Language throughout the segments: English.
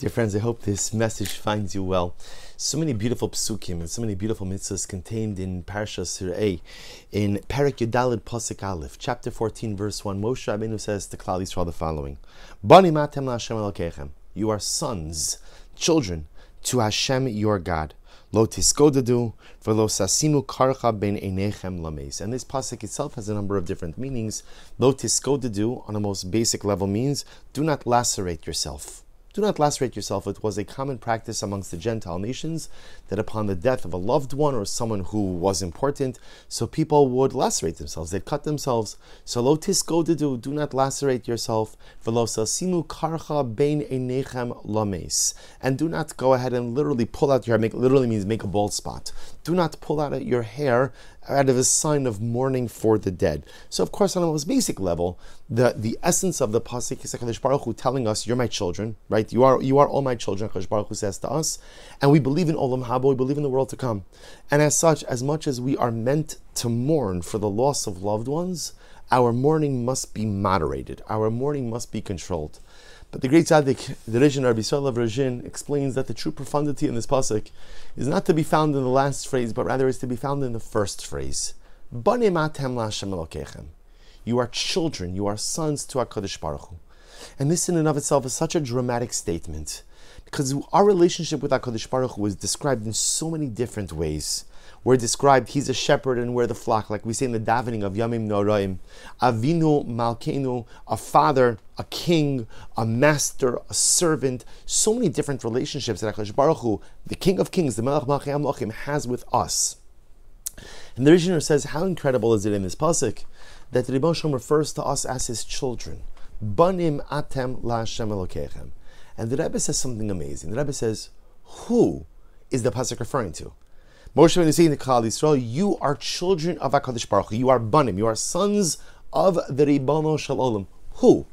Dear friends, I hope this message finds you well. So many beautiful psukim and so many beautiful mitzvahs contained in Parashas Re'eh. In Perek Yudalid Pasuk Aleph, chapter 14, verse 1, Moshe Rabbeinu says to Klal Yisrael the following, Banim atem Hashem elokechem. You are sons, children, to Hashem your God. Lo tiskodadu, for lo sasimu karcha ben enechem lames. And this pasuk itself has a number of different meanings. Lo tiskodadu, on a most basic level, means do not lacerate yourself. Do not lacerate yourself. It was a common practice amongst the Gentile nations that upon the death of a loved one or someone who was important, so people would lacerate themselves. They'd cut themselves. So lo tiskodadu, do not lacerate yourself. Velo sasimu karcha bein enechem lames. And do not go ahead and literally pull out your hair. Make, literally means make a bald spot. Do not pull out your hair out of a sign of mourning for the dead. So, of course, on a most basic level, the, the essence of the pasuk is Hakadosh Baruch Hu telling us, "You're my children, right? You are you are all my children." Hakadosh Baruch Hu says to us, and we believe in Olam Haba. We believe in the world to come, and as such, as much as we are meant to mourn for the loss of loved ones, our mourning must be moderated. Our mourning must be controlled. But the great tzaddik, the Rizhin Rabbi Solev Rajin, explains that the true profundity in this pasuk is not to be found in the last phrase, but rather is to be found in the first phrase. You are children, you are sons to HaKadosh Baruch Hu. And this in and of itself is such a dramatic statement, because our relationship with HaKadosh Baruch Hu is described in so many different ways we're described he's a shepherd and we're the flock, like we say in the davening of Yamim Noraim. Avinu Malkenu, a father, a king, a master, a servant. So many different relationships that HaKadosh Baruch Hu, the King of Kings, the Melech Malchei HaMlachim, has with us. And the Rishon says, how incredible is it in this pasuk that the Rebbe refers to us as his children. Banim atem la Hashem Elokechem. And the Rebbe says something amazing. The Rebbe says, who is the pasuk referring to? Moshe Rabbeinu saying to Klal Yisrael, "You are children of Hakadosh Baruch Hu. You are banim. You are sons of the Ribono Shel Olam. Who?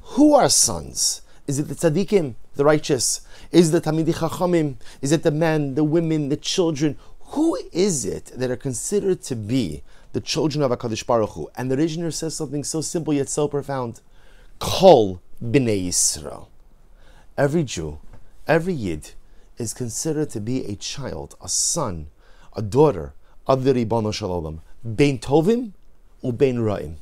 Who are sons? Is it the tzaddikim, the righteous? Is it the talmidei chachamim? Is it the men, the women, the children? Who is it that are considered to be the children of Hakadosh Baruch Hu? And the Rizhiner says something so simple yet so profound: Kol bnei Yisrael. Every Jew, every Yid is considered to be a child, a son, a daughter of the Ribbono Shel Olam, bein tovim u bein ra'im.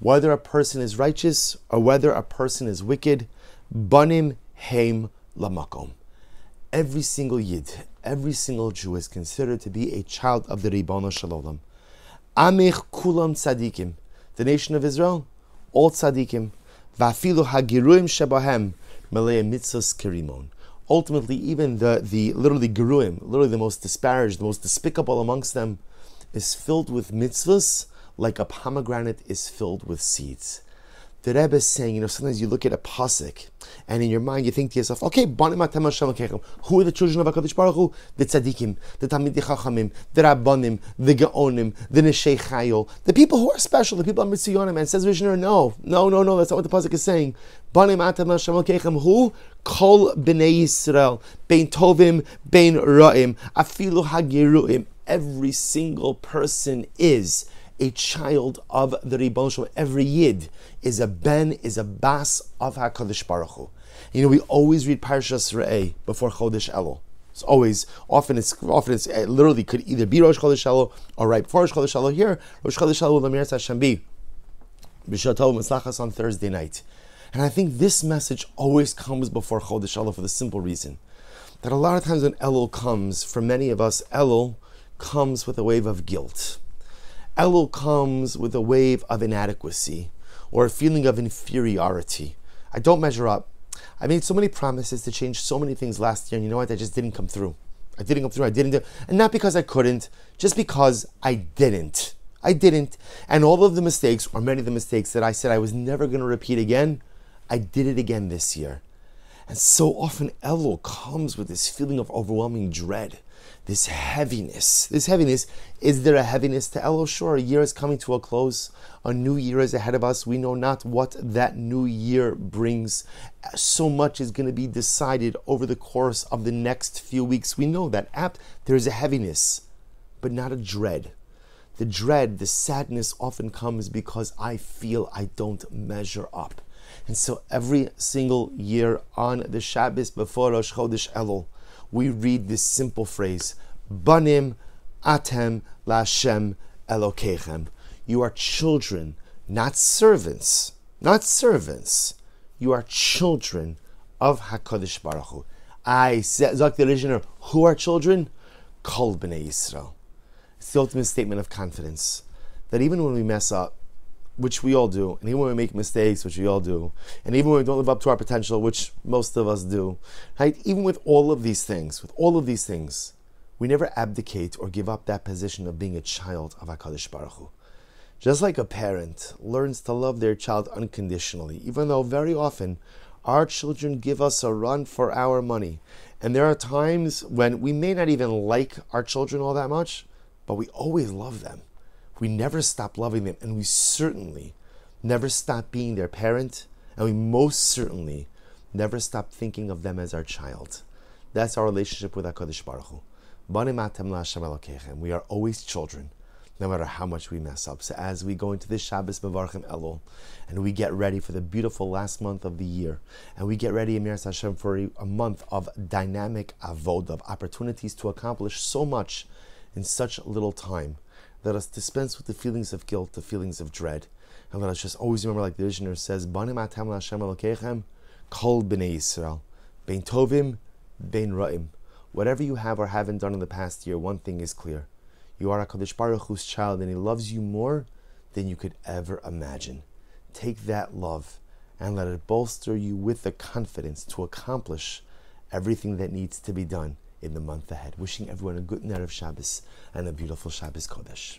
Whether a person is righteous or whether a person is wicked, banim heim lamakom. Every single yid, every single Jew is considered to be a child of the Ribbono Shel Olam. Amich kulam tzadikim. The nation of Israel, all tzadikim. Vafilu hagiruim shebahem melei mitzvahs kerimon ultimately even the, the literally geruim, literally the most disparaged, the most despicable amongst them, is filled with mitzvahs like a pomegranate is filled with seeds. The Rebbe is saying, you know, sometimes you look at a pasuk, and in your mind you think to yourself, okay, who are the children of Hakadosh Baruch Hu? The tzaddikim, the talmidei chachamim, the rabbanim, the gaonim, the neshei the people who are special, the people of metzuyanim. And says Rizhiner, no, no, no, no, that's not what the pasuk is saying. Banim atam who kol bnei Yisrael, bein tovim, bein ra'im, afilu hagiruim. Every single person is a child of the Ribbono Shel Olam. Every Yid is a Ben, is a Bas of HaKadosh Baruch Hu. You know, we always read Parshas Re'eh before Chodesh Elul. It's always, often it's, often it's, it literally could either be Rosh Chodesh Elul or right before Rosh Chodesh Elul. Here, Rosh Chodesh Elul, Lamir Hashem be. B'shatov Mitzlachas on Thursday night. And I think this message always comes before Chodesh Elul for the simple reason that a lot of times when Elul comes, for many of us, Elul comes with a wave of guilt. Elul comes with a wave of inadequacy or a feeling of inferiority. I don't measure up. I made so many promises to change so many things last year, and you know what? I just didn't come through. I didn't come through. I didn't do, and not because I couldn't, just because I didn't. I didn't. And all of the mistakes, or many of the mistakes that I said I was never going to repeat again, I did it again this year. And so often Elul comes with this feeling of overwhelming dread this heaviness. This heaviness, is there a heaviness to Elul? Sure, a year is coming to a close. A new year is ahead of us. We know not what that new year brings. So much is going to be decided over the course of the next few weeks. We know that apt there is a heaviness, but not a dread. The dread, the sadness often comes because I feel I don't measure up. And so every single year on the Shabbos before Rosh Chodesh Elul, we read this simple phrase, Banim Atem Lashem Elokechem. You are children, not servants, not servants. You are children of Hakadosh Baruch Hu. I Zak the originator, who are children? Kol Bnei Yisrael. It's the ultimate statement of confidence that even when we mess up, which we all do, and even when we make mistakes, which we all do, and even when we don't live up to our potential, which most of us do, right? Even with all of these things, with all of these things, we never abdicate or give up that position of being a child of HaKadosh Baruch Hu. Just like a parent learns to love their child unconditionally, even though very often our children give us a run for our money. And there are times when we may not even like our children all that much, but we always love them we never stop loving them, and we certainly never stop being their parent, and we most certainly never stop thinking of them as our child. That's our relationship with HaKadosh Baruch Hu. We are always children, no matter how much we mess up. So as we go into this Shabbos Mevarchim Elul, and we get ready for the beautiful last month of the year, and we get ready, Emir Hashem, for a, month of dynamic avod, of opportunities to accomplish so much in such little time. Let us dispense with the feelings of guilt, the feelings of dread. And let us just always remember, like the Rizhiner says, Banim atam Hashem Elokechem, Kol b'nei Yisrael, Bein tovim, bein ra'im. Whatever you have or haven't done in the past year, one thing is clear. You are a Kadosh Baruch Hu's child, and He loves you more than you could ever imagine. Take that love and let it bolster you with the confidence to accomplish everything that needs to be done in the month ahead. Wishing everyone a good of Shabbos and a beautiful Shabbos Kodesh.